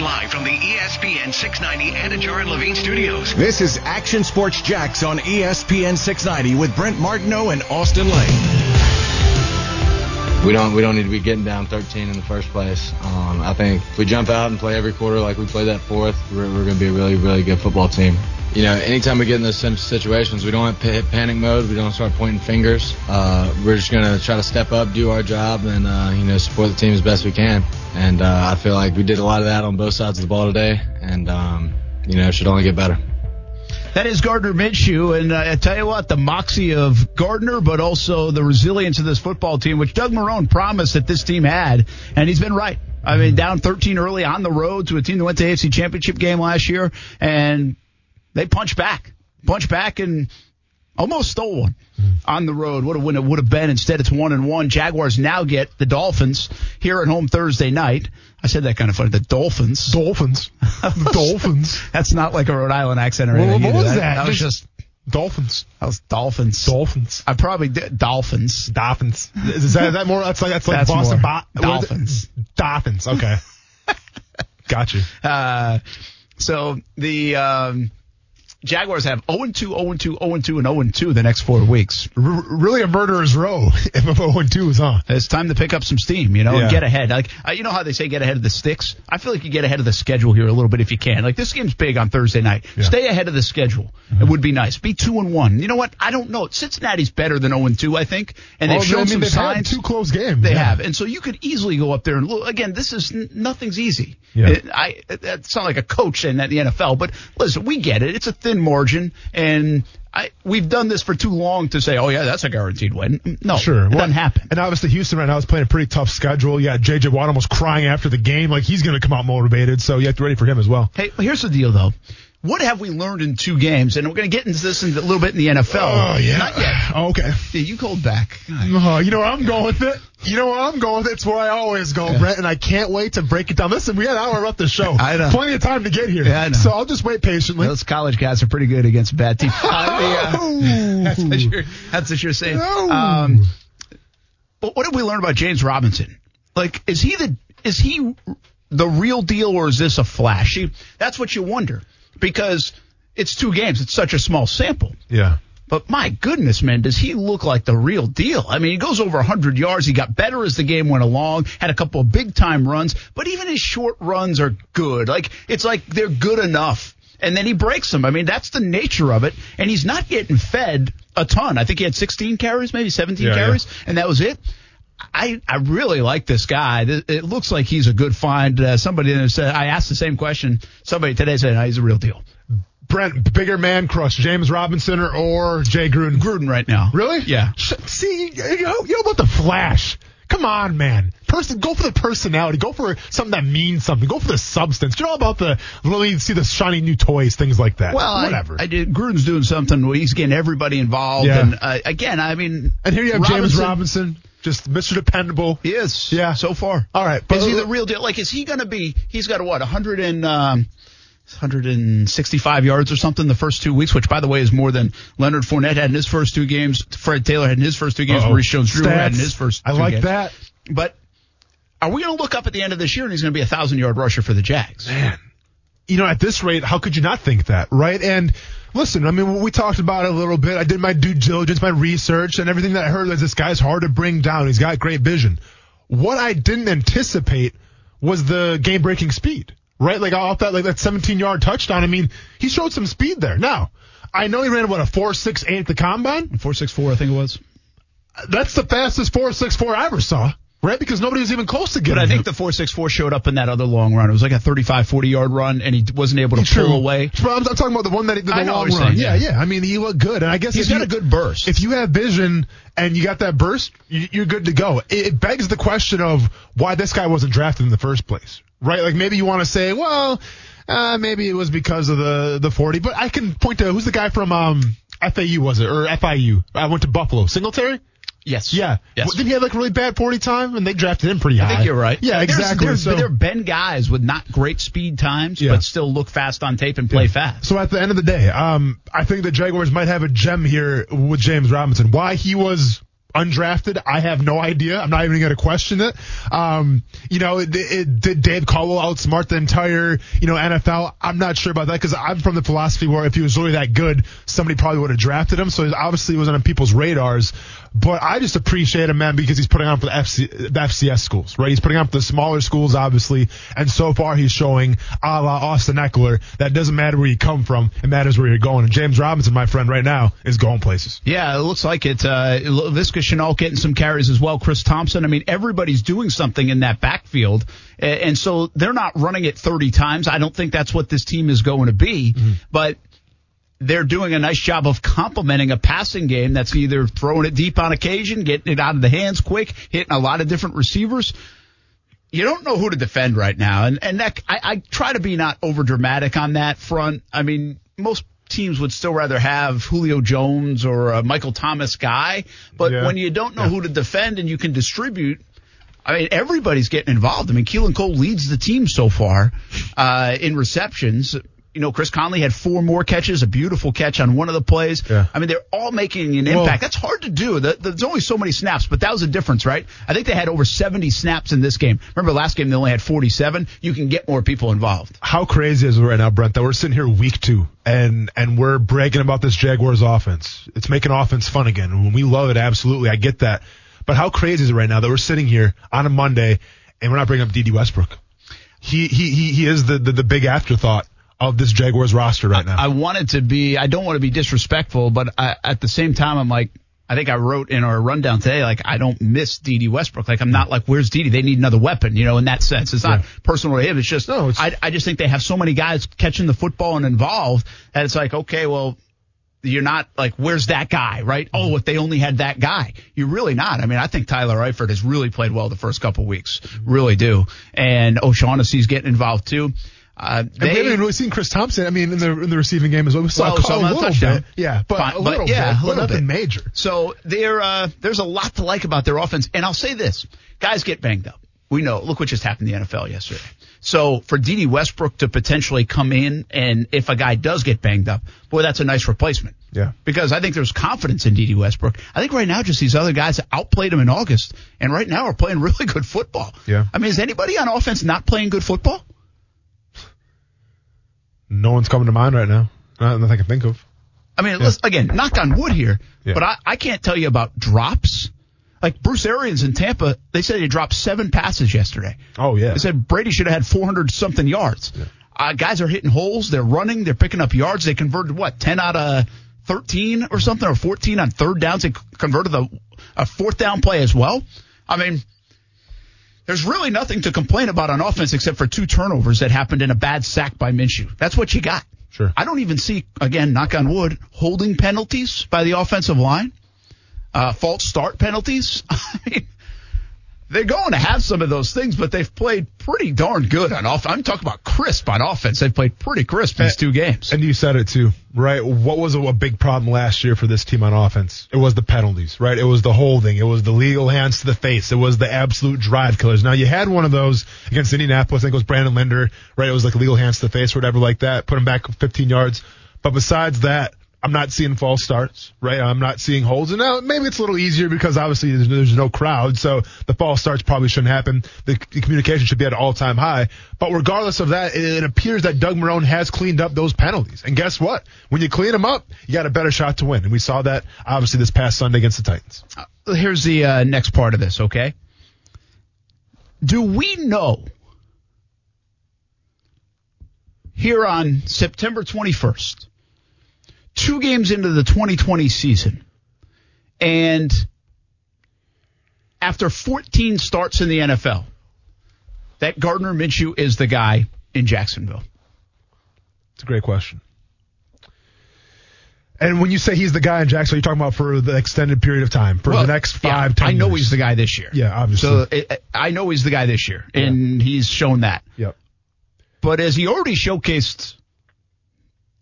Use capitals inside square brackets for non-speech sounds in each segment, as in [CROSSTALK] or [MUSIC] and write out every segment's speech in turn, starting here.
Broadcasting live from the ESPN 690 Anajar and Levine studios. This is Action Sports Jax on ESPN 690 with Brent Martineau and Austin Lane. We don't we don't need to be getting down 13 in the first place. Um, I think if we jump out and play every quarter like we played that fourth, we're, we're going to be a really really good football team. You know, anytime we get in those situations, we don't hit panic mode. We don't start pointing fingers. Uh, we're just going to try to step up, do our job, and uh, you know support the team as best we can. And uh, I feel like we did a lot of that on both sides of the ball today, and um, you know it should only get better. That is Gardner Minshew, and uh, I tell you what, the moxie of Gardner, but also the resilience of this football team, which Doug Marrone promised that this team had, and he's been right. I mean, down 13 early on the road to a team that went to the AFC Championship game last year, and they punched back, punched back, and almost stole one on the road. What a win it would have been. Instead, it's one and one. Jaguars now get the Dolphins here at home Thursday night. I said that kind of funny. The Dolphins. Dolphins. [LAUGHS] Dolphins. That's not like a Rhode Island accent or Well, anything. what either. was that? That was Just- Dolphins. that was Dolphins. Dolphins. I probably did Dolphins. Dolphins. Is that, is that more? That's like that's like That's Boston. Bo- Dolphins. Dolphins. Okay. [LAUGHS] Gotcha. Uh, so the um, Jaguars have 0 2, 0 2, 0 2, and 0 2 the next four weeks. R- really a murderer's row [LAUGHS] if a 0 2 is on. It's time to pick up some steam, you know, and get ahead. Like uh, you know how they say get ahead of the sticks. I feel like you get ahead of the schedule here a little bit if you can. Like this game's big on Thursday night. Stay ahead of the schedule. It would be nice. Be two and one. You know what? I don't know. Cincinnati's better than 0 and 2, I think, and they've Oh, shown I mean, some they've signs. two close games. They Yeah. have, and so you could easily go up there and look. Again, this is nothing's easy. Yeah. It, I that sound like a coach in the NFL, but listen, we get it. It's a thin margin, and I we've done this for too long to say, oh yeah, that's a guaranteed win. No, Sure. it Well, doesn't happen. And obviously, Houston right now is playing a pretty tough schedule. Yeah, J.J. Watt almost crying after the game, like he's going to come out motivated. So you have to be ready for him as well. Hey, here's the deal though. What have we learned in two games? And we're going to get into this in a little bit in the NFL. Oh yeah. Not yet. Oh, okay. Yeah, you called back. Oh, you know where I'm going with it. You know where I'm going with it. It's where I always go, Brett, and I can't wait to break it down. Listen, we had an hour left the show. I know. Plenty of time to get here. Yeah, I know. So I'll just wait patiently. Those college guys are pretty good against bad teams. [LAUGHS] Uh, uh, [LAUGHS] that's, what you're, that's what you're saying. No. Um, but what did we learn about James Robinson? Like, is he the is he the real deal or is this a flash? That's what you wonder because it's two games. It's such a small sample. yeah. But my goodness, man, does he look like the real deal? I mean, he goes over 100 yards. He got better as the game went along, had a couple of big time runs, but even his short runs are good. Like, it's like they're good enough. And then he breaks them. I mean, that's the nature of it. And he's not getting fed a ton. I think he had 16 carries, maybe 17 Yeah, carries, and that was it. I, I really like this guy. It looks like he's a good find. Uh, somebody said, I asked the same question. Somebody today said, no, he's a real deal. Brent, bigger man crush, James Robinson or, or Jay Gruden? Gruden right now. Really? Yeah. See, you know, you know about the flash. Come on, man. Person, go for the personality. Go for something that means something. Go for the substance. You know about the let me see the shiny new toys, things like that. Well, whatever. I, I did. Gruden's doing something where he's getting everybody involved. Yeah. And uh, again, I mean, and here you have James Robinson, just Mr. Dependable. He is. Yeah. So far. All right, but- is he the real deal? Like, is he going to be? He's got a what? 100 and. Um, 165 yards or something the first two weeks, which by the way is more than Leonard Fournette had in his first two games. Fred Taylor had in his first two games. Uh-oh. Maurice Jones-Drew had in his first. I like games. that. But are we going to look up at the end of this year and he's going to be a thousand yard rusher for the Jags? Man, you know, at this rate, how could you not think that, right? And listen, I mean, we talked about it a little bit. I did my due diligence, my research, and everything that I heard is this guy's hard to bring down. He's got great vision. What I didn't anticipate was the game breaking speed, right? Like off that, like that 17 yard touchdown. I mean, he showed some speed there. Now, I know he ran what a 4.68 at the combine. 464, I think it was. That's the fastest 4.64 I ever saw, right? Because nobody was even close to getting But I him. think the 464 showed up in that other long run. It was like a 35, 40 yard run, and he wasn't able to True. pull away. I'm, I'm talking about the one that he did the long run. saying, yeah, yeah. yeah. I mean, he looked good, and I guess He's got you- a good burst. If you have vision and you got that burst, you, you're good to go. It, it begs the question of why this guy wasn't drafted in the first place, right? Like maybe you want to say, well, uh, maybe it was because of the the 40, but I can point to who's the guy from um FAU was it or FIU? I went to Buffalo, Singletary. Yes. Yeah. Yes. Well, didn't he have like really bad 40 time? And they drafted him pretty high. I think you're right. Yeah, exactly. There's, So- there have been guys with not great speed times, Yeah. but still look fast on tape and play fast. So at the end of the day, um, I think the Jaguars might have a gem here with James Robinson. Why he was undrafted. I have no idea. I'm not even going to question it. Um, you know, it, it, did Dave Caldwell outsmart the entire, you know, NFL? I'm not sure about that because I'm from the philosophy where if he was really that good, somebody probably would have drafted him. So obviously he wasn't on people's radars. But I just appreciate him, man, because he's putting on for the, FC, the FCS schools, right? He's putting on for the smaller schools, obviously. And so far he's showing a la Austin Ekeler that doesn't matter where you come from. It matters where you're going. And James Robinson, my friend, right now is going places. Yeah, it looks like it. Uh, Laviska Shenault getting some carries as well. Chris Thompson. I mean, everybody's doing something in that backfield. And so they're not running it 30 times. I don't think that's what this team is going to be. Mm-hmm. But they're doing a nice job of complementing a passing game that's either throwing it deep on occasion, getting it out of the hands quick, hitting a lot of different receivers. You don't know who to defend right now, and and that I, I try to be not over dramatic on that front. I mean, most teams would still rather have Julio Jones or a Michael Thomas guy, but yeah. when you don't know yeah. who to defend and you can distribute, I mean, everybody's getting involved. I mean, Keelan Cole leads the team so far uh, in receptions you know, Chris Conley had four more catches, a beautiful catch on one of the plays. Yeah. I mean, they're all making an impact. Well, That's hard to do. The, the, there's only so many snaps, but that was a difference, right? I think they had over 70 snaps in this game. Remember last game they only had 47. You can get more people involved. How crazy is it right now, Brent, that we're sitting here week two and and we're bragging about this Jaguars offense. It's making offense fun again. When we love it, absolutely, I get that. But how crazy is it right now that we're sitting here on a Monday and we're not bringing up Dede Westbrook? He he he, he is the, the the big afterthought of this Jaguars roster right now. I, I wanted to be, I don't want to be disrespectful, but I, at the same time, I'm like, I think I wrote in our rundown today, like, I don't miss Dede Westbrook. Like, I'm not like, where's Dede? They need another weapon, you know, in that sense. It's not yeah. personal to him. It's just, no, it's, I, I just think they have so many guys catching the football and involved that it's like, okay, well, you're not like, where's that guy, right? Oh, if they only had that guy. You're really not. I mean, I think Tyler Eifert has really played well the first couple weeks. Really do. And O'Shaughnessy's getting involved too. Uh, they, and we haven't really seen Chris Thompson. I mean, in the in the receiving game as well. We saw well, a, a little touchdown. bit, yeah, but Fine, a little but, yeah, bit, a little bit major. So there, uh, there's a lot to like about their offense. And I'll say this: guys get banged up. We know. Look what just happened in the NFL yesterday. So for Dede Westbrook to potentially come in, and if a guy does get banged up, boy, that's a nice replacement. Yeah. Because I think there's confidence in Dede Westbrook. I think right now just these other guys outplayed him in August, and right now are playing [LAUGHS] really good football. Yeah. I mean, is anybody on offense not playing good football? No one's coming to mind right now. Nothing I can think of. I mean, yeah. again, knock on wood here, yeah. but I, I can't tell you about drops. Like Bruce Arians in Tampa, they said he dropped seven passes yesterday. Oh yeah. They said Brady should have had 400 something yards. Yeah. Uh, guys are hitting holes. They're running. They're picking up yards. They converted what 10 out of 13 or something, or 14 on third downs. They converted a, a fourth down play as well. I mean, there's really nothing to complain about on offense except for two turnovers that happened in a bad sack by Minshew. That's what you got. Sure. I don't even see, again, knock on wood, holding penalties by the offensive line, uh, false start penalties. [LAUGHS] I mean, they're going to have some of those things, but they've played pretty darn good on offense. I'm talking about crisp on offense. They've played pretty crisp these eh, two games. And you said it too, right? What was a, a, big problem last year for this team on offense? It was the penalties, right? It was the holding. It was the legal hands to the face. It was the absolute drive killers. Now you had one of those against Indianapolis. I think it was Brandon Linder, right? It was like legal hands to the face or whatever like that. Put him back 15 yards. But besides that, I'm not seeing false starts, right? I'm not seeing holds. And now maybe it's a little easier because obviously there's, there's no crowd, so the false starts probably shouldn't happen. The, the communication should be at an all-time high. But regardless of that, it, it, appears that Doug Marrone has cleaned up those penalties. And guess what? When you clean them up, you got a better shot to win. And we saw that obviously this past Sunday against the Titans. Uh, here's the uh, next part of this, okay? Do we know here on September 21st? Two games into the 2020 season, and after 14 starts in the NFL, that Gardner Minshew is the guy in Jacksonville? It's a great question. And when you say he's the guy in Jacksonville, you're talking about for the extended period of time, for well, the next five, yeah, ten I know years. he's the guy this year. Yeah, obviously. So it, I know he's the guy this year, and yeah. he's shown that. Yep. But as he already showcased,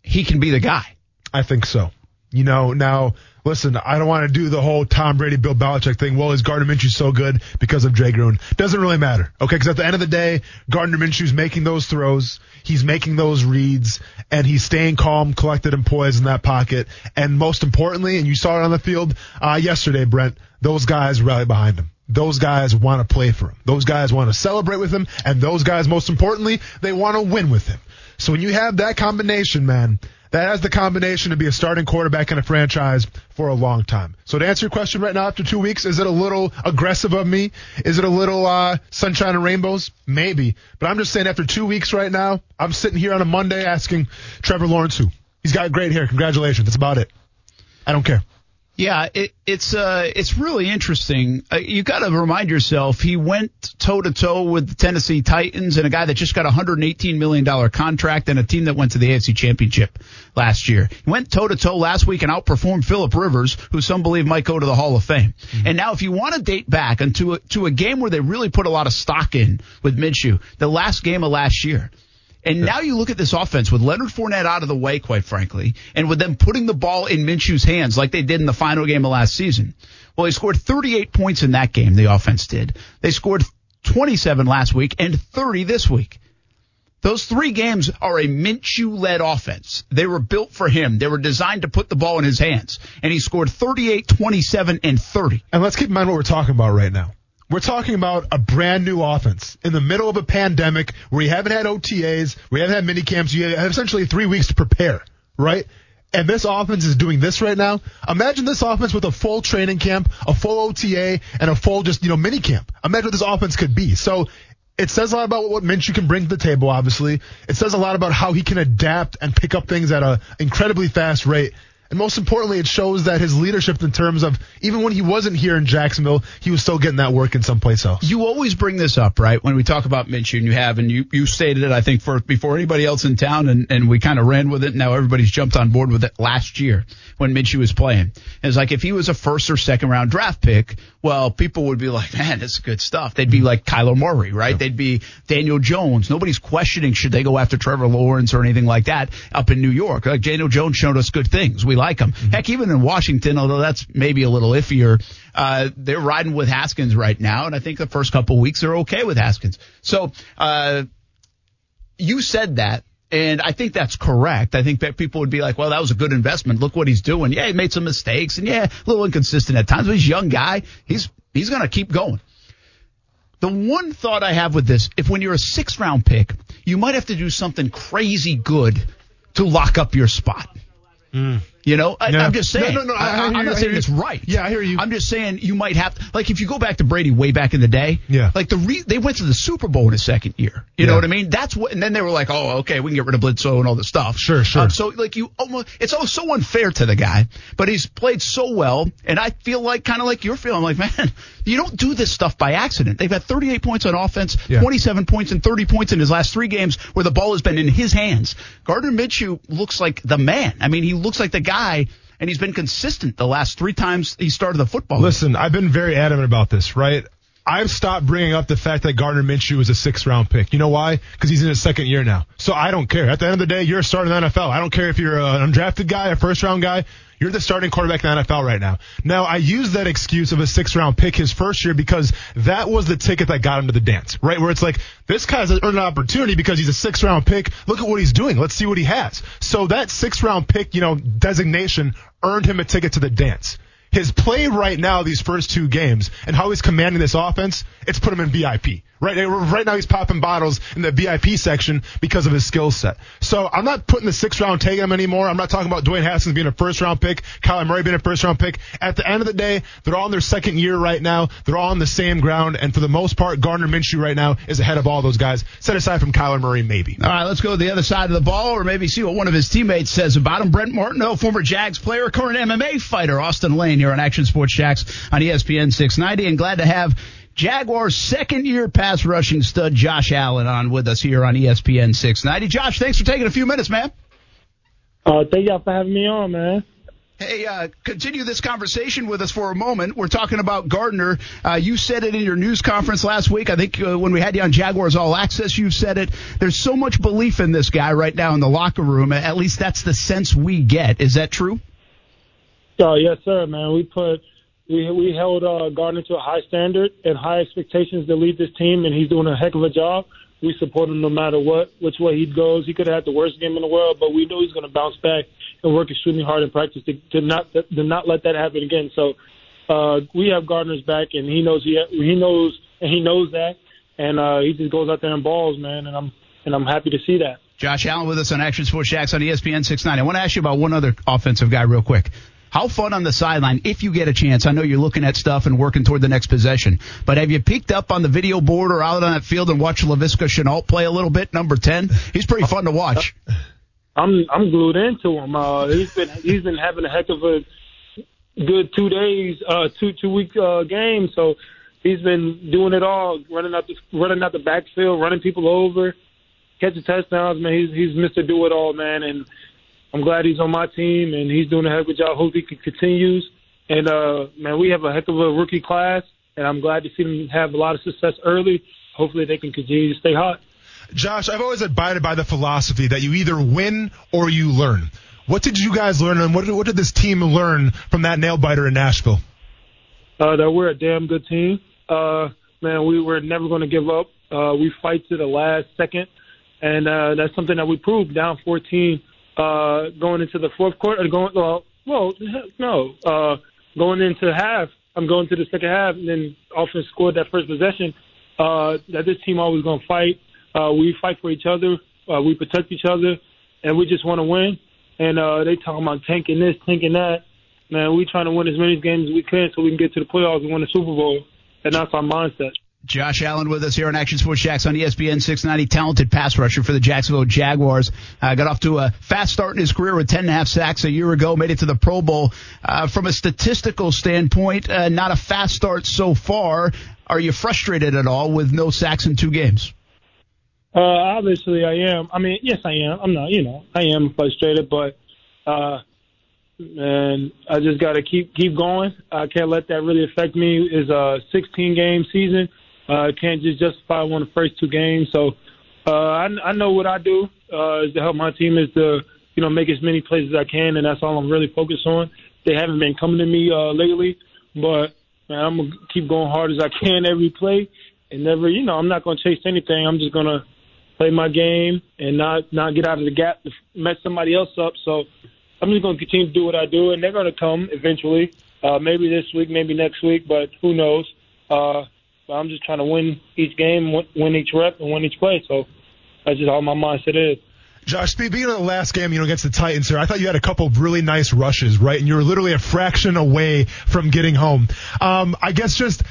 he can be the guy. I think so. You know, now listen, I don't want to do the whole Tom Brady, Bill Belichick thing. Well, is Gardner Minshew so good because of Jay Gruden? Doesn't really matter. Okay. Cause at the end of the day, Gardner Minshew's making those throws. He's making those reads and he's staying calm, collected and poised in that pocket. And most importantly, and you saw it on the field, uh, yesterday, Brent, those guys rally behind him. Those guys want to play for him. Those guys want to celebrate with him. And those guys, most importantly, they want to win with him. So when you have that combination, man, that has the combination to be a starting quarterback in a franchise for a long time. So to answer your question right now, after two weeks, is it a little aggressive of me? Is it a little uh, sunshine and rainbows? Maybe. But I'm just saying, after two weeks right now, I'm sitting here on a Monday asking Trevor Lawrence who. He's got great hair. Congratulations. That's about it. I don't care. Yeah, it, it's uh, it's really interesting. Uh, you got to remind yourself he went toe to toe with the Tennessee Titans and a guy that just got a 118 million dollar contract and a team that went to the AFC Championship last year. He went toe to toe last week and outperformed Philip Rivers, who some believe might go to the Hall of Fame. Mm-hmm. And now, if you want to date back into a, to a game where they really put a lot of stock in with Minshew, the last game of last year and now you look at this offense with Leonard Fournette out of the way, quite frankly, and with them putting the ball in Minshew's hands like they did in the final game of last season. Well, they scored 38 points in that game, the offense did. They scored 27 last week and 30 this week. Those three games are a Minshew led offense. They were built for him. They were designed to put the ball in his hands. And he scored 38, 27, and 30. And let's keep in mind what we're talking about right now. We're talking about a brand new offense in the middle of a pandemic where you haven't had OTAs, we haven't had mini camps. You have essentially three weeks to prepare, right? And this offense is doing this right now. Imagine this offense with a full training camp, a full OTA, and a full just, you know, mini camp. Imagine what this offense could be. So it says a lot about what Minshew can bring to the table, obviously. It says a lot about how he can adapt and pick up things at an incredibly fast rate. And most importantly, it shows that his leadership in terms of even when he wasn't here in Jacksonville, he was still getting that work in someplace else. You always bring this up, right? When we talk about Minshew, and you have, and you, you stated it, I think, for before anybody else in town, and, and we kind of ran with it. And now everybody's jumped on board with it last year when Minshew was playing. And it's like if he was a first or second round draft pick, well, people would be like, man, this is good stuff. They'd be like Kyler Murray, right? They'd be Daniel Jones. Nobody's questioning should they go after Trevor Lawrence or anything like that up in New York. Like Daniel Jones showed us good things. We like him. Mm-hmm. Heck, even in Washington, although that's maybe a little iffier, uh, they're riding with Haskins right now, and I think the first couple of weeks they're okay with Haskins. So, uh, you said that. And I think that's correct. I think that people would be like, well, that was a good investment. Look what he's doing. Yeah, he made some mistakes and yeah, a little inconsistent at times, but he's a young guy. He's, he's going to keep going. The one thought I have with this, if when you're a six round pick, you might have to do something crazy good to lock up your spot. Mm. You know, I, am just saying. No, no, no. I, am not saying it's right. Yeah, I hear you. I'm just saying you might have, like, if you go back to Brady way back in the day. Yeah. Like the re, they went to the Super Bowl in his second year. You yeah. know what I mean? That's what, and then they were like, oh, okay, we can get rid of Bledsoe and all this stuff. Sure, sure. Um, so like you almost, it's all so unfair to the guy, but he's played so well, and I feel like kind of like you're feeling like, [LAUGHS] man, you don't do this stuff by accident. They've had 38 points on offense, yeah. 27 points and 30 points in his last three games where the ball has been in his hands. Gardner Minshew looks like the man. I mean, he looks like the guy and he's been consistent the last three times he started the football. Listen, I've been very adamant about this, right? I've stopped bringing up the fact that Gardner Minshew was a sixth round pick. You know why? Because he's in his second year now. So I don't care. At the end of the day, you're a starter in the NFL. I don't care if you're an undrafted guy, a first round guy. You're the starting quarterback in the NFL right now. Now, I use that excuse of a six round pick his first year because that was the ticket that got him to the dance, right? Where it's like, this guy's earned an opportunity because he's a six round pick. Look at what he's doing. Let's see what he has. So that six round pick, you know, designation earned him a ticket to the dance his play right now, these first two games, and how he's commanding this offense, it's put him in VIP. Right, eh, right now he's popping bottles in the VIP section because of his skill set. So I'm not putting the sixth round take on him anymore. I'm not talking about Dwayne Haskins being a first round pick, Kyler Murray being a first round pick. At the end of the day, they're all in their second year right now. They're all on the same ground, and for the most part, Gardner Minshew right now is ahead of all those guys. Set aside from Kyler Murray, maybe. All right, let's go to the other side of the ball, or maybe see what one of his teammates says about him. Brent Martineau, former Jags player, current MMA fighter, Austin Lane here on Action Sports Jax on ESPN 690, and glad to have Jaguars second year pass rushing stud Josh Allen on with us here on ESPN 690. Josh, thanks for taking a few minutes, man. Uh, thank y'all for having me on, man. Hey, uh, continue this conversation with us for a moment. We're talking about Gardner. Uh, you said it in your news conference last week. I think uh, when we had you on Jaguars All Access, you said it. There's so much belief in this guy right now in the locker room. At least that's the sense we get. Is that true? Oh, yes, sir, man. We put we we held uh, Gardner to a high standard and high expectations to lead this team, and he's doing a heck of a job. We support him no matter what, which way he goes. He could have had the worst game in the world, but we know he's going to bounce back and work extremely hard in practice to, to not to not let that happen again. So uh, we have Gardner's back, and he knows he he knows and he knows that, and uh, he just goes out there and balls, man. And I'm and I'm happy to see that. Josh Allen with us on Action Sports Jax on ESPN 690. I want to ask you about one other offensive guy real quick. How fun on the sideline, if you get a chance. I know you're looking at stuff and working toward the next possession, but have you peeked up on the video board or out on that field and watched Laviska Shenault play a little bit, number 10? He's pretty fun to watch. I'm I'm glued into him. Uh, he's been he's been having a heck of a good two days, uh, two two week uh, game. So he's been doing it all, running out the running out the backfield, running people over, catching touchdowns. Man, he's he's Mr. Do It All, man, and I'm glad he's on my team and he's doing a heck of a job. Hope he continues. And uh, man, we have a heck of a rookie class, and I'm glad to see them have a lot of success early. Hopefully, they can continue to stay hot. Josh, I've always abided by the philosophy that you either win or you learn. What did you guys learn, and what did, what did this team learn from that nail biter in Nashville? Uh, that we're a damn good team. Uh, man, we were never going to give up. Uh, we fight to the last second, and uh, that's something that we proved down 14 uh, going into the fourth quarter. Going well, well, no, uh, going into half. I'm going to the second half, and then offense scored that first possession. Uh, that this team always going to fight. Uh, we fight for each other. Uh, we protect each other, and we just want to win. And uh, they talking about tanking this, tanking that. Man, we trying to win as many games as we can so we can get to the playoffs and win the Super Bowl. And that's our mindset. Josh Allen with us here on Action Sports Jax on ESPN 690. Talented pass rusher for the Jacksonville Jaguars. Uh, got off to a fast start in his career with 10 and a half sacks a year ago. Made it to the Pro Bowl. Uh, from a statistical standpoint, uh, not a fast start so far. Are you frustrated at all with no sacks in two games? Uh, obviously, I am. I mean, yes, I am. I'm not. You know, I am frustrated, but uh, and I just got to keep keep going. I can't let that really affect me. It's a 16 game season. Uh, can't just justify one of the first two games. So uh, I, I know what I do uh, is to help my team is to you know make as many plays as I can, and that's all I'm really focused on. They haven't been coming to me uh, lately, but man, I'm gonna keep going hard as I can every play, and never you know I'm not gonna chase anything. I'm just gonna play my game and not not get out of the gap to mess somebody else up. So I'm just gonna continue to do what I do, and they're gonna come eventually. Uh, maybe this week, maybe next week, but who knows? Uh, but I'm just trying to win each game, win each rep, and win each play. So that's just how my mindset is. Josh, speaking of the last game, you know, against the Titans here, I thought you had a couple of really nice rushes, right? And you were literally a fraction away from getting home. Um, I guess just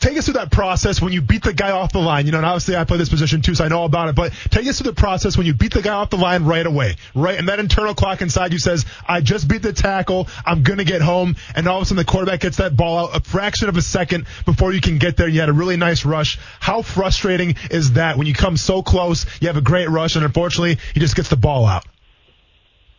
take us through that process when you beat the guy off the line. You know, and obviously I play this position too, so I know about it. But take us through the process when you beat the guy off the line right away, right? And that internal clock inside you says, "I just beat the tackle. I'm gonna get home." And all of a sudden the quarterback gets that ball out a fraction of a second before you can get there. You had a really nice rush. How frustrating is that when you come so close? You have a great rush, and unfortunately, he just gets the ball out.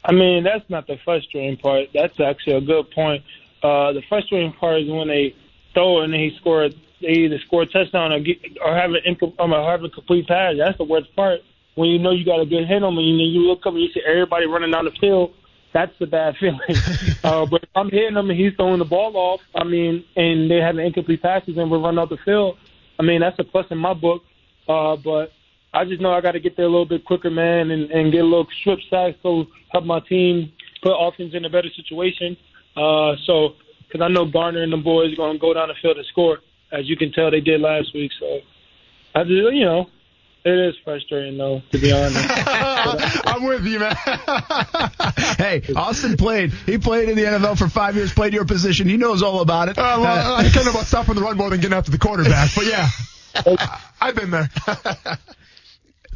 I mean, that's not the frustrating part. That's actually a good point. Uh, the frustrating part is when they throw and he scored they either score a touchdown or get or have an incom- or have a complete pass. That's the worst part. When you know you got a good hit on me, and you look up and you see everybody running down the field. That's the bad [LAUGHS] feeling. [LAUGHS] uh, but if I'm hitting him and he's throwing the ball off, I mean, and they have an incomplete passes and we're running off the field. I mean, that's a plus in my book. Uh, but I just know I got to get there a little bit quicker, man, and, and get a little strip sack so help my team put offense in a better situation. Uh, so, because I know Garner and the boys are going to go down the field and score as you can tell, they did last week. So I just, you know, it is frustrating though, to be honest. [LAUGHS] I'm with you, man. [LAUGHS] hey, Austin played. He played in the NFL for five years. Played your position. He knows all about it. Uh, well, I kind of about stopping the run more than getting after the quarterback, but yeah, [LAUGHS] I've been there.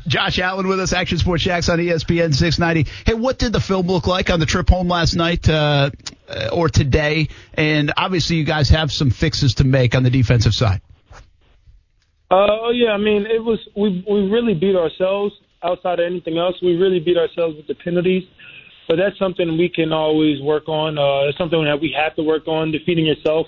Josh Allen with us, Action Sports Jax on ESPN 690. Hey, what did the film look like on the trip home last night uh, or today? And obviously, you guys have some fixes to make on the defensive side. Uh, yeah, I mean, it was we we really beat ourselves. Outside of anything else, we really beat ourselves with the penalties. But that's something we can always work on. Uh, it's something that we have to work on. Defeating yourself,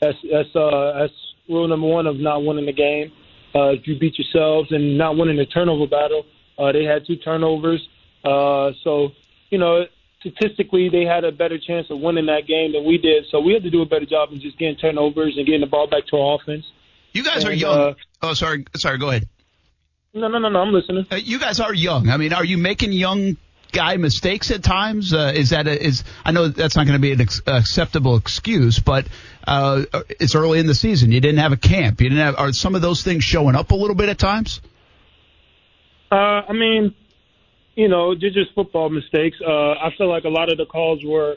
that's that's uh, that's rule number one of not winning the game uh, if you beat yourselves and not winning the turnover battle. Uh, they had two turnovers. Uh, so, you know, statistically, they had a better chance of winning that game than we did. So we had to do a better job of just getting turnovers and getting the ball back to our offense. You guys and, are young. Uh, oh, sorry. Sorry. Go ahead. No, no, no, no. I'm listening. Uh, you guys are young. I mean, are you making young guy mistakes at times? Uh, is that a, is I know that's not going to be an ex- acceptable excuse, but uh, it's early in the season. You didn't have a camp. You didn't have. Are some of those things showing up a little bit at times? Uh, I mean, you know, they're just football mistakes. Uh, I feel like a lot of the calls were,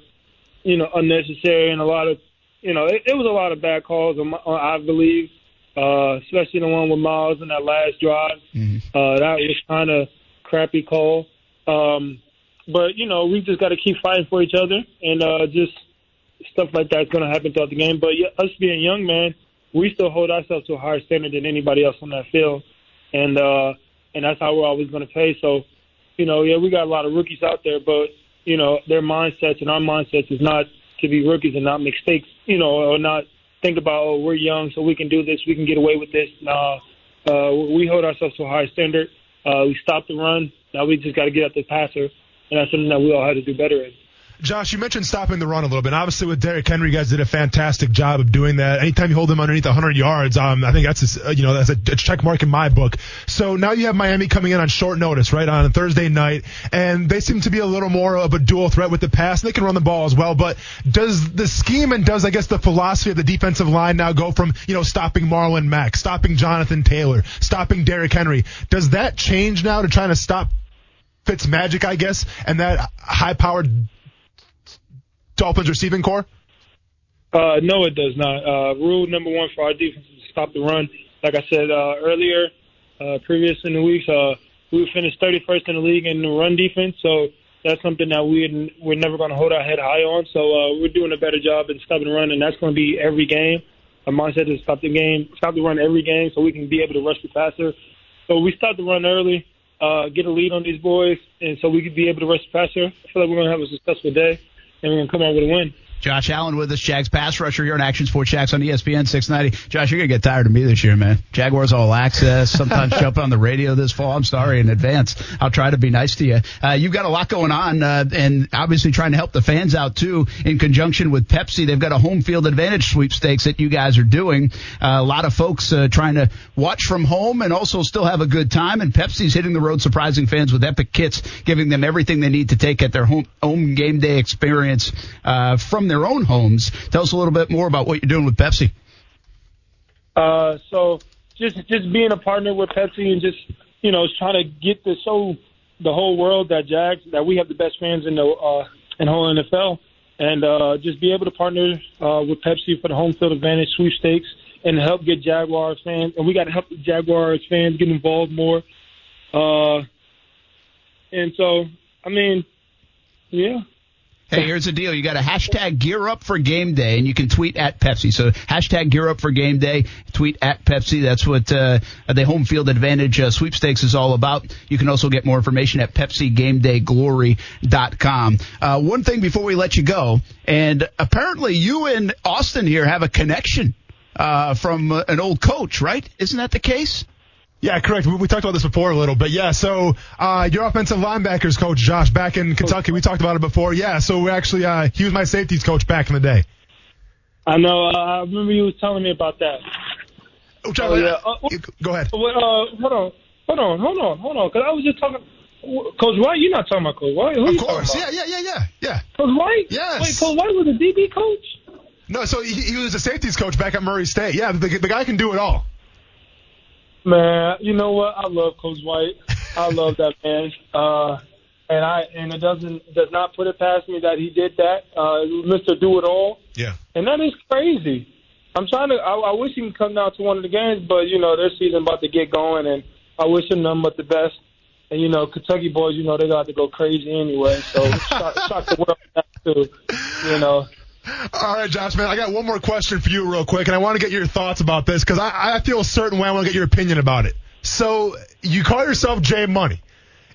you know, unnecessary, and a lot of, you know, it, it was a lot of bad calls. I believe, uh, especially the one with Miles in that last drive. Mm-hmm. Uh, that was kind of crappy call. Um, but you know, we just got to keep fighting for each other, and uh, just stuff like that's going to happen throughout the game. But yeah, us being young, man, we still hold ourselves to a higher standard than anybody else on that field, and uh, and that's how we're always going to play. So, you know, yeah, we got a lot of rookies out there, but you know, their mindsets and our mindsets is not to be rookies and not make mistakes, you know, or not think about oh we're young so we can do this, we can get away with this. Nah, uh, we hold ourselves to a high standard. Uh, we stop the run. Now we just got to get at the passer, and that's something that we all had to do better in. Josh, you mentioned stopping the run a little bit. Obviously, with Derrick Henry, you guys did a fantastic job of doing that. Anytime you hold him underneath 100 yards, um, I think that's a, you know that's a, check mark in my book. So now you have Miami coming in on short notice, right on Thursday night, and they seem to be a little more of a dual threat with the pass. They can run the ball as well. But does the scheme and does I guess the philosophy of the defensive line now go from you know stopping Marlon Mack, stopping Jonathan Taylor, stopping Derrick Henry? Does that change now to trying to stop Fitz Magic, I guess, and that high-powered Dolphins receiving corps? Uh, no, it does not. Uh, rule number one for our defense is to stop the run. Like I said uh, earlier, uh, previous in the weeks, uh, we finished 31st in the league in the run defense. So that's something that we we're never going to hold our head high on. So uh, we're doing a better job in stopping the run, and that's going to be every game. Our mindset is stop the game, stop the run every game, so we can be able to rush the passer. So we start the run early, uh, get a lead on these boys, and so we can be able to rush the passer. I feel like we're going to have a successful day and we're going to come out with a win. Josh Allen with us, Jags pass rusher here on Action Sports Jax on ESPN 690. Josh, you're going to get tired of me this year, man. Jaguars all access, sometimes [LAUGHS] jump on the radio this fall. I'm sorry in advance. I'll try to be nice to you. Uh, you've got a lot going on, uh, and obviously trying to help the fans out too in conjunction with Pepsi. They've got a home field advantage sweepstakes that you guys are doing. Uh, a lot of folks uh, trying to watch from home and also still have a good time, and Pepsi's hitting the road surprising fans with epic kits, giving them everything they need to take at their home, home game day experience uh, from their own homes. Tell us a little bit more about what you're doing with Pepsi. Uh, so just just being a partner with Pepsi and just you know trying to get to show the whole world that Jags that we have the best fans in the uh, in whole NFL, and uh, just be able to partner uh, with Pepsi for the home field advantage sweepstakes and help get Jaguars fans, and we got to help the Jaguars fans get involved more. Uh, and so, I mean, yeah, Hey, here's the deal. You got a hashtag gear up for game day and you can tweet at Pepsi. So hashtag gear up for game day, tweet at Pepsi. That's what, uh, the home field advantage uh, sweepstakes is all about. You can also get more information at PepsiGameDayGlory.com. Uh, one thing before we let you go, and apparently you and Austin here have a connection, uh, from uh, an old coach, right? Isn't that the case? Yeah, correct. We, we, talked about this before a little bit. Yeah, so uh, your offensive linebackers coach, Josh, back in Kentucky, we talked about it before. Yeah, so we actually uh, he was my safeties coach back in the day. I know. Uh, I remember you was telling me about that. Oh, oh yeah. Uh, Go ahead. Uh, hold on, hold on, hold on, hold on, because I was just talking. Coach White, you're not talking about Coach White. Who of course, yeah, yeah, yeah, yeah, yeah. Coach White. Yes. Wait, Coach White was a DB coach. No, so he, he was a safeties coach back at Murray State. Yeah, the, the guy can do it all. Man, you know what? I love Coach White. I love that man. Uh, and I and it doesn't does not put it past me that he did that, uh, Mr. Do It All. Yeah. And that is crazy. I'm trying to. I, I wish he can come down to one of the games, but you know their season about to get going, and I wish him nothing but the best. And you know Kentucky boys, you know they got to go crazy anyway. So [LAUGHS] shock, shock the world too. You know. All right, Josh, man, I got one more question for you, real quick, and I want to get your thoughts about this because I, I feel a certain way. I want to get your opinion about it. So, you call yourself Jay Money.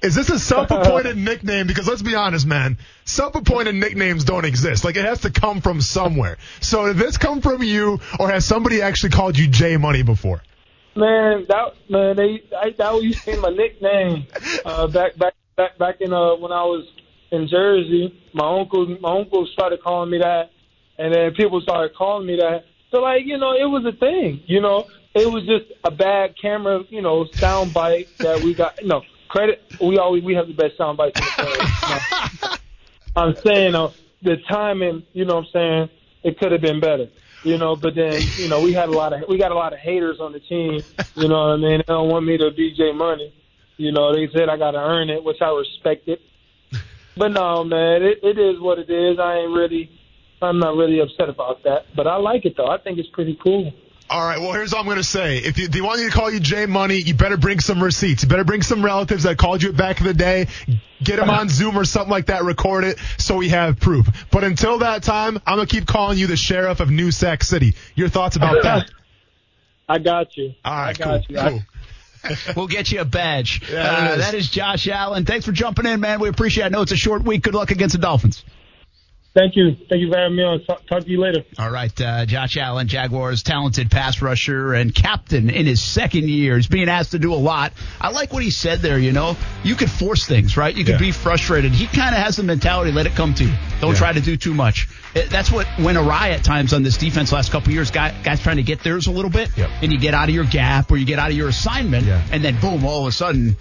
Is this a self-appointed [LAUGHS] nickname? Because let's be honest, man, self-appointed nicknames don't exist. Like it has to come from somewhere. So did this come from you, or has somebody actually called you Jay Money before? Man, that man, they I, that used to be my nickname uh, back back back back in uh, when I was in Jersey. My uncle my uncle started calling me that, and then people started calling me that. So like, you know, it was a thing. You know, it was just a bad camera, you know, sound bite that we got. No, credit. We always we have the best sound bites in the world. [LAUGHS] I'm saying uh, the timing. You know, what I'm saying it could have been better. You know, but then you know we had a lot of we got a lot of haters on the team. You know what I mean? They don't want me to DJ money. You know, they said I got to earn it, which I respect it. But no, man, it, it is what it is. I ain't really, I'm not really upset about that. But I like it though. I think it's pretty cool. All right. Well, here's all I'm going to say. If you, they want you to call you J Money, you better bring some receipts. You better bring some relatives that called you back in the day. Get them on [LAUGHS] Zoom or something like that. Record it so we have proof. But until that time, I'm going to keep calling you the sheriff of New Sac City. Your thoughts about [LAUGHS] that? I got you. All right. I got cool. you. Cool. [LAUGHS] We'll get you a badge. Yeah, uh, it is. that is Josh Allen. Thanks for jumping in, man. We appreciate it. I know it's a short week. Good luck against the Dolphins. Thank you. Thank you for having me on. Talk, talk to you later. All right, uh, Josh Allen, Jaguars talented pass rusher and captain in his second year. He's being asked to do a lot. I like what he said there, you know. You could force things, right? You could Yeah. be frustrated. He kind of has the mentality, let it come to you. Don't Yeah. try to do too much. It- that's what went awry at times on this defense last couple of years. Guy, guys trying to get theirs a little bit, Yep. and you get out of your gap or you get out of your assignment, Yeah. and then boom, all of a sudden,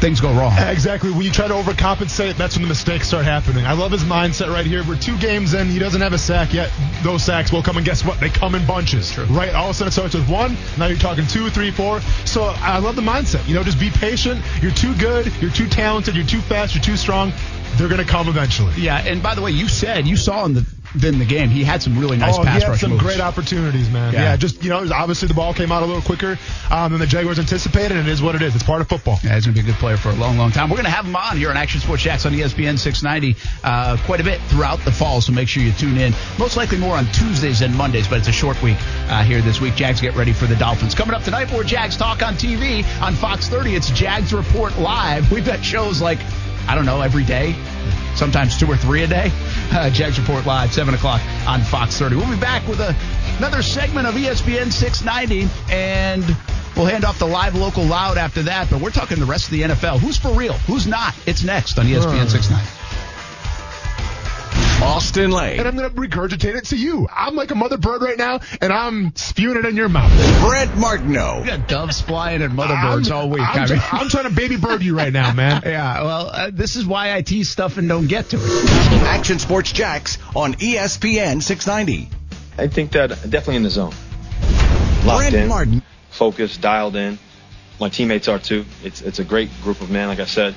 things go wrong. [LAUGHS] Exactly. When you try to overcompensate, that's when the mistakes start happening. I love his mindset right here. We're two games in. He doesn't have a sack yet. Those sacks will come, and guess what? They come in bunches. Right? All of a sudden it starts with one. Now you're talking two, three, four. So I love the mindset. You know, just be patient. You're too good. You're too talented. You're too fast. You're too strong. They're going to come eventually. Yeah, and by the way, you said you saw in the in the game he had some really nice oh, pass he had some moves. great opportunities, man. Yeah. Yeah. just you know, obviously the ball came out a little quicker um, than the Jaguars anticipated, and it is what it is. It's part of football. Yeah, he's going to be a good player for a long, long time. We're going to have him on here on Action Sports Jax on ESPN 690 uh, quite a bit throughout the fall, so make sure you tune in. Most likely more on Tuesdays and Mondays, but it's a short week uh, here this week. Jags get ready for the Dolphins. Coming up tonight, more Jags talk on TV on Fox 30. It's Jags Report Live. We've got shows like, I don't know, every day. Sometimes two or three a day. [LAUGHS] Uh, Jags Report Live, 7 o'clock on Fox 30. We'll be back with a, another segment of ESPN 690, and we'll hand off the live local loud after that. But we're talking the rest of the NFL. Who's for real? Who's not? It's next on ESPN 690. Austin Lane, And I'm going to regurgitate it to you. I'm like a mother bird right now, and I'm spewing it in your mouth. Brent Martineau. We got doves flying and motherboards I'm, all week. I'm, I mean. I'm trying to baby bird you right now, [LAUGHS] man. yeah, well, uh, this is why I tease stuff and don't get to it. Action Sports Jax on ESPN 690. I think that definitely in the zone. Locked Brent in, Martin. focused, dialed in. My teammates are too. It's it's a great group of men, like I said.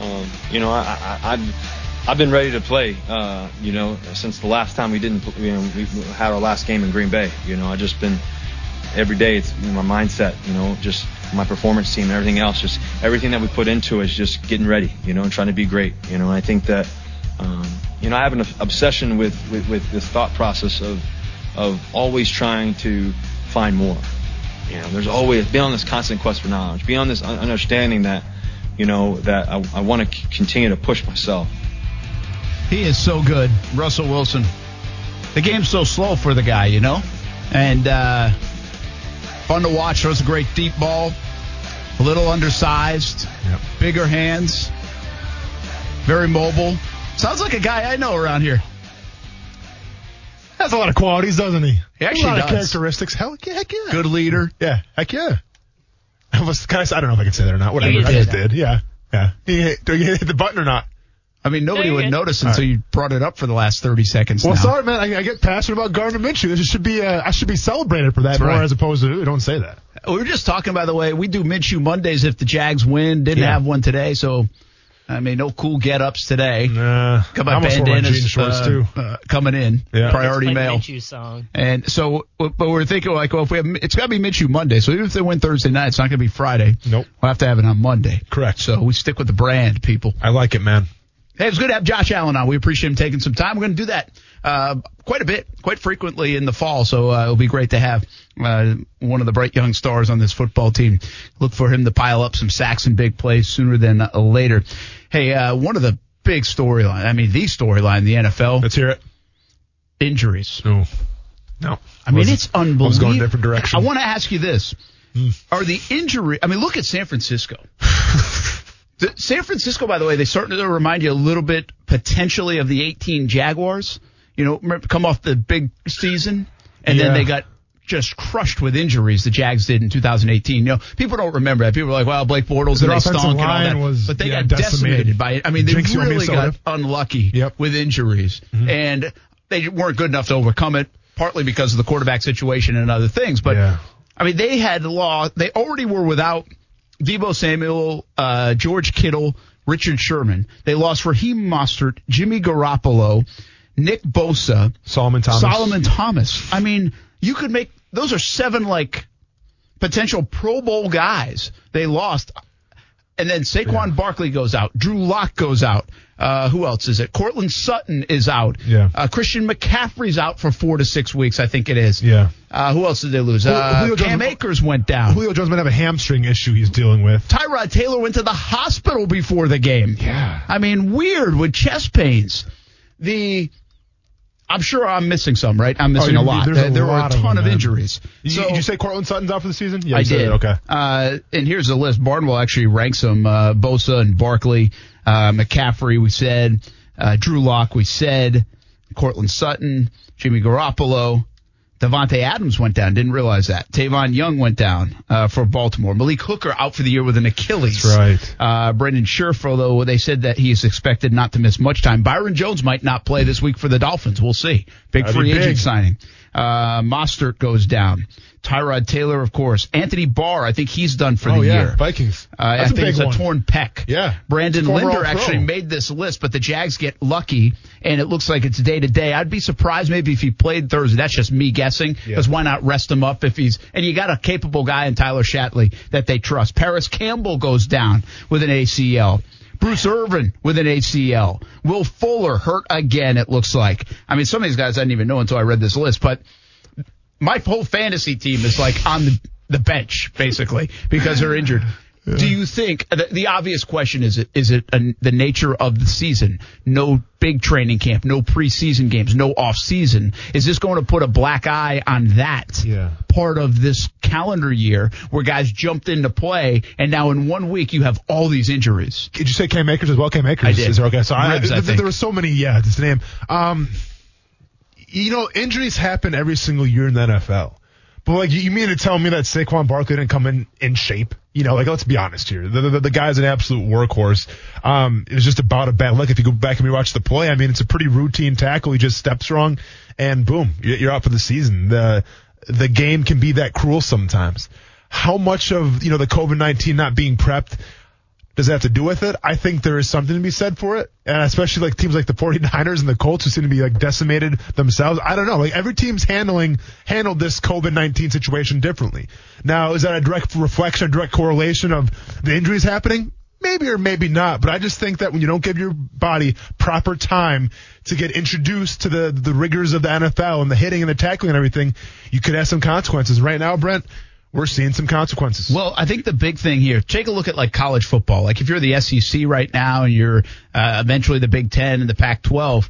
Um, you know, I, I, I've I've been ready to play. Uh, you know, since the last time we didn't, you know, we had our last game in Green Bay. You know, I just been every day. It's my mindset. You know, just my performance team and everything else. Just everything that we put into is just getting ready. You know, and trying to be great. You know, and I think that. Um, you know, I have an obsession with, with, with this thought process of of always trying to find more. You know, there's always be on this constant quest for knowledge. Be on this understanding that, you know, that I, I want to c- continue to push myself. He is so good, Russell Wilson. The game's so slow for the guy, you know, and uh, fun to watch. Throws a great deep ball, a little undersized, Yep. bigger hands, very mobile. Sounds like a guy I know around here. Has a lot of qualities, doesn't he? He actually a lot does. of characteristics. Hell, yeah, heck yeah. Good leader. Yeah, heck yeah. I was, I, I don't know if I can say that or not. Whatever. You I just did. Yeah. Yeah. Do you hit the button or not? I mean, nobody would good. notice until right. you brought it up for the last 30 seconds Well, now. sorry, man. I, I get passionate about Gardner Minshew. This should be, uh, I should be celebrated for that That's more right. as opposed to, "Ooh, don't say that. We were just talking, by the way, we do Minshew Mondays if the Jags win. Didn't Yeah. have one today, so, I mean, no cool get-ups today. Nah. Got I my almost my bandanas uh, too. uh, coming in. Yeah. Priority Let's mail. Minshew song. And so, but we're thinking like, well, if we have, it's got to be Minshew Monday. So even if they win Thursday night, it's not going to be Friday. Nope. We'll have to have it on Monday. Correct. So we stick with the brand, people. I like it, man. Hey, it's good to have Josh Allen on. We appreciate him taking some time. We're going to do that uh, quite a bit, quite frequently in the fall. So uh, it'll be great to have uh, one of the bright young stars on this football team. Look for him to pile up some sacks and big plays sooner than uh, later. Hey, uh, one of the big storyline, I mean, the storyline in the NFL, Let's hear it. injuries. No. No. I mean, it's unbelievable. I was going a different direction. I want to ask you this: Hmm. Are the injury? I mean, look at San Francisco. [LAUGHS] The- San Francisco, by the way, they starting to remind you a little bit potentially of the 18 Jaguars. You know, come off the big season, and then they got just crushed with injuries the Jags did in 2018. You know, people don't remember that. People are like, "Wow, Blake Bortles Their and they stunk and all line that. was, but they yeah, got decimated. decimated. by it. I mean, they Jinx, you want me really got unlucky Yep. with injuries. Mm-hmm. And they weren't good enough to overcome it, partly because of the quarterback situation and other things. But, Yeah. I mean, they had law. they already were without Deebo Samuel, uh, George Kittle, Richard Sherman. They lost Raheem Mostert, Jimmy Garoppolo, Nick Bosa, Solomon Thomas. Solomon Thomas. I mean, you could make those are seven like potential Pro Bowl guys. They lost. And then Saquon Barkley goes out. Drew Lock goes out. Uh, who else is it? Courtland Sutton is out. Yeah. Uh, Christian McCaffrey's out for four to six weeks, I think it is. Yeah. Uh, who else did they lose? Julio Uh, Jones- Akers went down. Julio Jones might have a hamstring issue he's dealing with. Tyrod Taylor went to the hospital before the game. Yeah. I mean, weird with chest pains. The I'm sure I'm missing some, right? I'm missing Oh, a lot. there's a There, there were a lot of ton them, of injuries. You, so did you say Courtland Sutton's out for the season? Yeah, I did. Okay. Uh, and here's the list. Barnwell actually ranks them. Uh, Bosa and Barkley, uh, McCaffrey, we said, uh, Drew Lock, we said, Courtland Sutton, Jimmy Garoppolo, Davante Adams went down. Didn't realize that. Tavon Young went down uh, for Baltimore. Malik Hooker out for the year with an Achilles. That's right. Uh, Brendan Scherff, although they said that he is expected not to miss much time. Byron Jones might not play this week for the Dolphins. We'll see. Big That'd free agent big. signing. Uh, Mostert goes down. Tyrod Taylor, of course. Anthony Barr, I think he's done for oh the yeah, year. Vikings. Uh, I That's a think it's a one. torn pec. Yeah. Brandon Linder actually made this list, but the Jags get lucky, and it looks like it's day to day. I'd be surprised maybe if he played Thursday. That's just me guessing, because why not rest him up if he's and you got a capable guy in Tyler Shatley that they trust. Parris Campbell goes down with an ACL. Bruce Irvin with an ACL. Will Fuller hurt again, it looks like. I mean, some of these guys I didn't even know until I read this list, but my whole fantasy team is like on the, the bench basically because they're injured. Do you think the, the obvious question is it is it a, the nature of the season? No big training camp, no preseason games, no off season. Is this going to put a black eye on that Yeah. part of this calendar year where guys jumped into play and now in one week you have all these injuries? Did you say Cam Akers as well? Cam Akers I did. is there okay. So I, Ribs, I th- think. there were so many. Yeah, it's the name. Um, you know, injuries happen every single year in the NFL. But like, you- mean to tell me that Saquon Barkley didn't come in in shape? You know, like let's be honest here. The the, the guy's an absolute workhorse. Um, it was just about a bad luck. If you go back and rewatch the play, I mean, it's a pretty routine tackle. He just steps wrong, and boom, you're you're out for the season. The the game can be that cruel sometimes. How much of you know the COVID nineteen not being prepped does that have to do with it? I think there is something to be said for it. And especially like teams like the 49ers and the Colts who seem to be like decimated themselves. I don't know. Like every team's handling, handled this COVID-19 situation differently. Now, is that a direct reflection, a direct correlation of the injuries happening? Maybe or maybe not, but I just think that when you don't give your body proper time to get introduced to the the rigors of the NFL and the hitting and the tackling and everything, you could have some consequences. Right now, Brent, we're seeing some consequences. Well, I think the big thing here, take a look at like college football. Like if you're the SEC right now and you're uh, eventually the Big Ten and the Pac-12,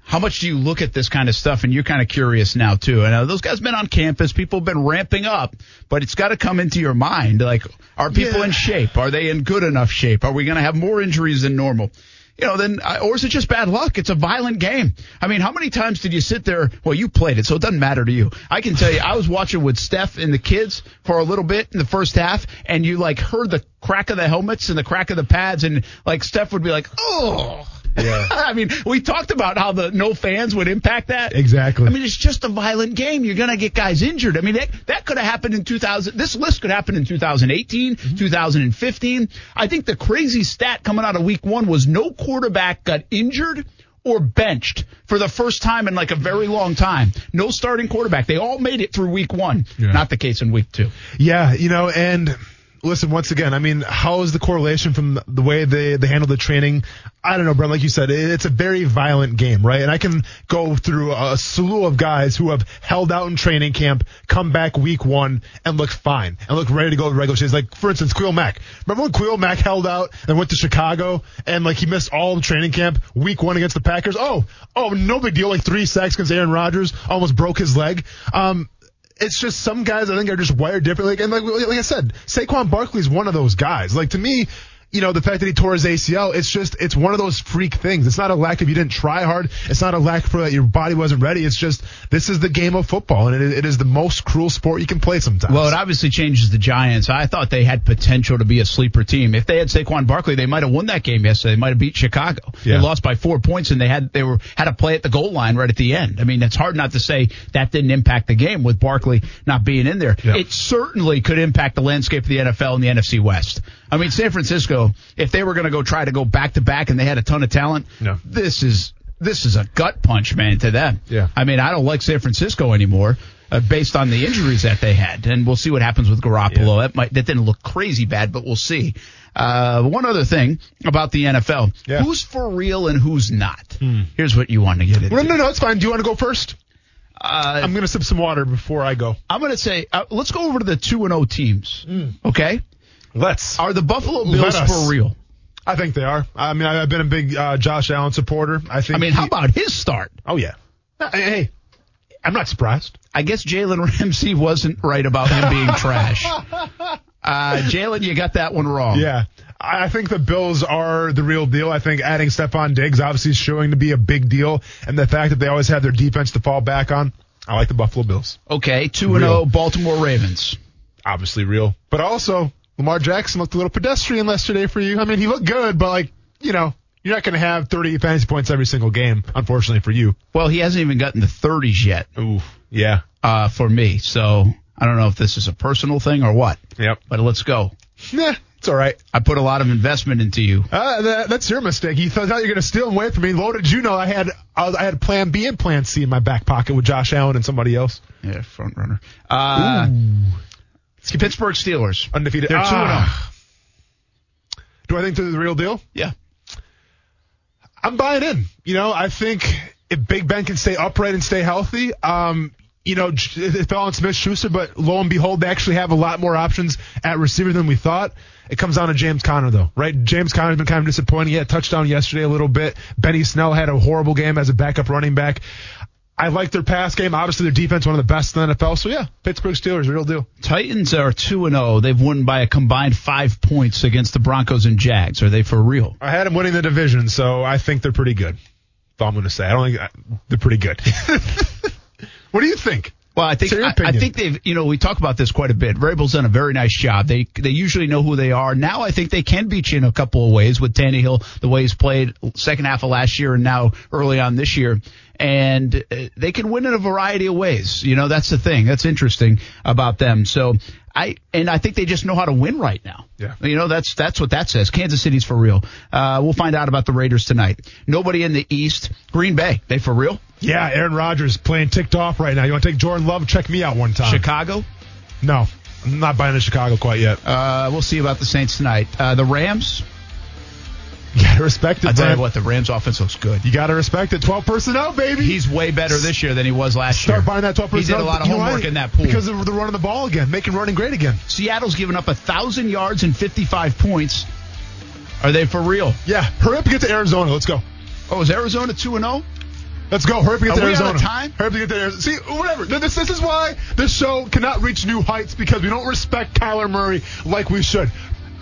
how much do you look at this kind of stuff? And you're kind of curious now too. And uh, those guys been on campus, people have been ramping up, but it's got to come into your mind. Like, are people Yeah. in shape? Are they in good enough shape? Are we going to have more injuries than normal? You know, then, uh, or is it just bad luck? It's a violent game. I mean, how many times did you sit there? Well, you played it, so it doesn't matter to you. I can tell you, I was watching with Steph and the kids for a little bit in the first half, and you like heard the crack of the helmets and the crack of the pads, and like Steph would be like, oh. Yeah. [LAUGHS] I mean, we talked about how the no fans would impact that. Exactly. I mean, it's just a violent game. You're going to get guys injured. I mean, that, that could have happened in 2000. This list could happen in 2018, mm-hmm. 2015. I think the crazy stat coming out of week one was no quarterback got injured or benched for the first time in like a very long time. No starting quarterback. They all made it through week one. Yeah. Not the case in week two. Yeah, you know, and listen, once again, I mean, how is the correlation from the way they, they handle the training? I don't know, Brent, like you said, it- it's a very violent game, right? And I can go through a slew of guys who have held out in training camp, come back week one and look fine and look ready to go to regular season. Like, for instance, Khalil Mack. Remember when Khalil Mack held out and went to Chicago and like he missed all the training camp week one against the Packers? Oh, oh, no big deal. Like three sacks against Aaron Rodgers, almost broke his leg. Um, it's just some guys I think are just wired differently. And like, like I said, Saquon Barkley is one of those guys. Like to me, you know, the fact that he tore his ACL, it's just, it's one of those freak things. It's not a lack of you didn't try hard. It's not a lack for that your body wasn't ready. It's just, this is the game of football, and it, it is the most cruel sport you can play sometimes. Well, it obviously changes the Giants. I thought they had potential to be a sleeper team. If they had Saquon Barkley, they might have won that game yesterday. They might have beat Chicago. Yeah. They lost by four points, and they had they were had to play at the goal line right at the end. I mean, it's hard not to say that didn't impact the game with Barkley not being in there. Yeah. It certainly could impact the landscape of the NFL and the NFC West. I mean, San Francisco, if they were going to go try to go back to back and they had a ton of talent, Yeah. this is this is a gut punch, man, to them. Yeah. I mean, I don't like San Francisco anymore. Uh, based on the injuries that they had, and we'll see what happens with Garoppolo. That might that didn't look crazy bad, but we'll see. Uh, one other thing about the NFL: Yeah. who's for real and who's not. Here's what you want to get into. no, no, no, it's fine. Do you want to go first? Uh, I'm going to sip some water before I go. I'm going to say, uh, let's go over to the two and O teams. Okay, Let's. are the Buffalo Bills for real? I think they are. I mean, I've been a big uh, Josh Allen supporter. I think. I mean, he- how about his start? Oh yeah. Uh, Hey, hey, I'm not surprised. I guess Jalen [LAUGHS] Ramsey wasn't right about him being [LAUGHS] trash. Uh, Jalen, you got that one wrong. Yeah. I I think the Bills are the real deal. I think adding Stefon Diggs obviously is showing to be a big deal, and the fact that they always have their defense to fall back on. I like the Buffalo Bills. Okay, two and zero Baltimore Ravens. Obviously real, but also Lamar Jackson looked a little pedestrian yesterday for you. I mean, he looked good, but like you know, you're not going to have 30 fantasy points every single game, unfortunately for you. Well, he hasn't even gotten the 30s yet Ooh, yeah, uh, for me. So I don't know if this is a personal thing or what. yep. But let's go. Nah, it's all right. I put a lot of investment into you. Uh, that, that's your mistake. You thought you were going to steal him away from me. Little did you know I had I, I had Plan B and Plan C in my back pocket with Josh Allen and somebody else. Yeah, front runner. Uh, Pittsburgh Steelers. Undefeated. They're two and oh. Ah. Do I think they're the real deal? Yeah. I'm buying in. You know, I think if Big Ben can stay upright and stay healthy, um, you know, it fell on Smith Schuster, but lo and behold, they actually have a lot more options at receiver than we thought. It comes down to James Conner, though, right? James Conner's been kind of disappointing. He had a touchdown yesterday a little bit. Benny Snell had a horrible game as a backup running back. I like their pass game. Obviously, their defense one of the best in the NFL. So yeah, Pittsburgh Steelers, real deal. Titans are two and zero. They've won by a combined five points against the Broncos and Jags. Are they for real? I had them winning the division, so I think they're pretty good. That's all I'm going to say. I don't think uh, they're pretty good. [LAUGHS] what do you think? Well, I think I, I think they've you know we talk about this quite a bit. Vrabel's done a very nice job. They they usually know who they are. Now I think they can beat you in a couple of ways with Tannehill the way he's played second half of last year and now early on this year. And uh, they can win in a variety of ways. You know that's the thing that's interesting about them. So I and I think they just know how to win right now. Yeah. You know that's that's what that says. Kansas City's for real. Uh, we'll find out about the Raiders tonight. Nobody in the East. Green Bay they for real. Yeah, Aaron Rodgers playing ticked off right now. You want to take Jordan Love? Check me out one time. Chicago. No, I'm not buying into Chicago quite yet. Uh, we'll see about the Saints tonight. Uh, the Rams. You gotta respect it, I tell you what, the Rams offense looks good. You gotta respect it. 12 personnel, baby. He's way better this year than he was last Start year. Start buying that 12 personnel. He did a lot of homework in that pool. Because of the running the ball again, making running great again. Seattle's given up a thousand yards and 55 points. Are they for real? Yeah, hurry up and get to Arizona. Let's go. Oh, is Arizona two and zero? Let's go. Hurry up and get Are to Arizona. time? Hurry up and get to Arizona. See, whatever. This, this is why this show cannot reach new heights because we don't respect Kyler Murray like we should.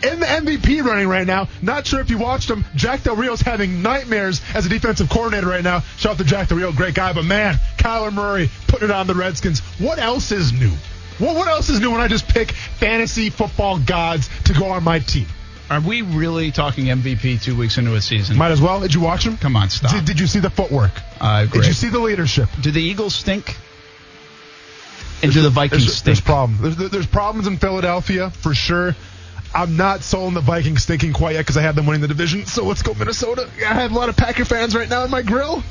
In the MVP running right now, not sure if you watched him. Jack Del Rio's having nightmares as a defensive coordinator right now. Shout out to Jack Del Rio, great guy. But man, Kyler Murray putting it on the Redskins. What else is new? What, what else is new when I just pick fantasy football gods to go on my team? Are we really talking MVP two weeks into a season? Might as well. Did you watch him? Come on, stop. Did, did you see the footwork? Uh, Did you see the leadership? Do the Eagles stink? And do the Vikings There's, stink? there's problems. There's, there's problems in Philadelphia for sure. I'm not sold on the Vikings stinking quite yet because I have them winning the division. So let's go Minnesota. I have a lot of Packer fans right now in my grill.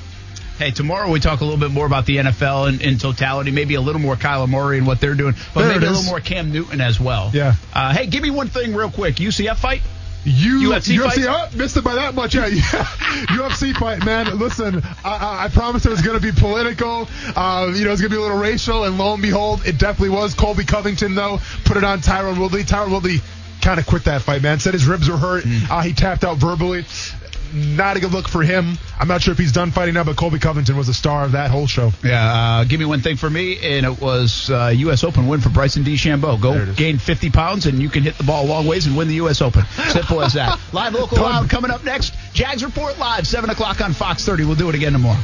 Hey, tomorrow we talk a little bit more about the NFL in, in totality, maybe a little more Kyler Murray and what they're doing, but There maybe a little more Cam Newton as well. Yeah. Uh, hey, give me one thing real quick. UCF fight? You UFC UFC fight? oh, missed it by that much. Yeah, [LAUGHS] yeah. UFC fight, man. Listen, I, I, I promised it was going to be political. Uh, you know, it's going to be a little racial, and lo and behold, it definitely was. Colby Covington, though, put it on Tyron Woodley. Tyron Woodley kind of quit that fight, man. Said his ribs were hurt. Mm. Uh, he tapped out verbally. not a good look for him. I'm not sure if he's done fighting now, but Colby Covington was the star of that whole show. Yeah, uh, give me one thing for me, and it was uh, U.S. Open win for Bryson DeChambeau. Go gain 50 pounds, and you can hit the ball a long ways and win the U.S. Open. Simple as that. [LAUGHS] Live local loud coming up next. Jags report live 7 o'clock on Fox 30. We'll do it again tomorrow.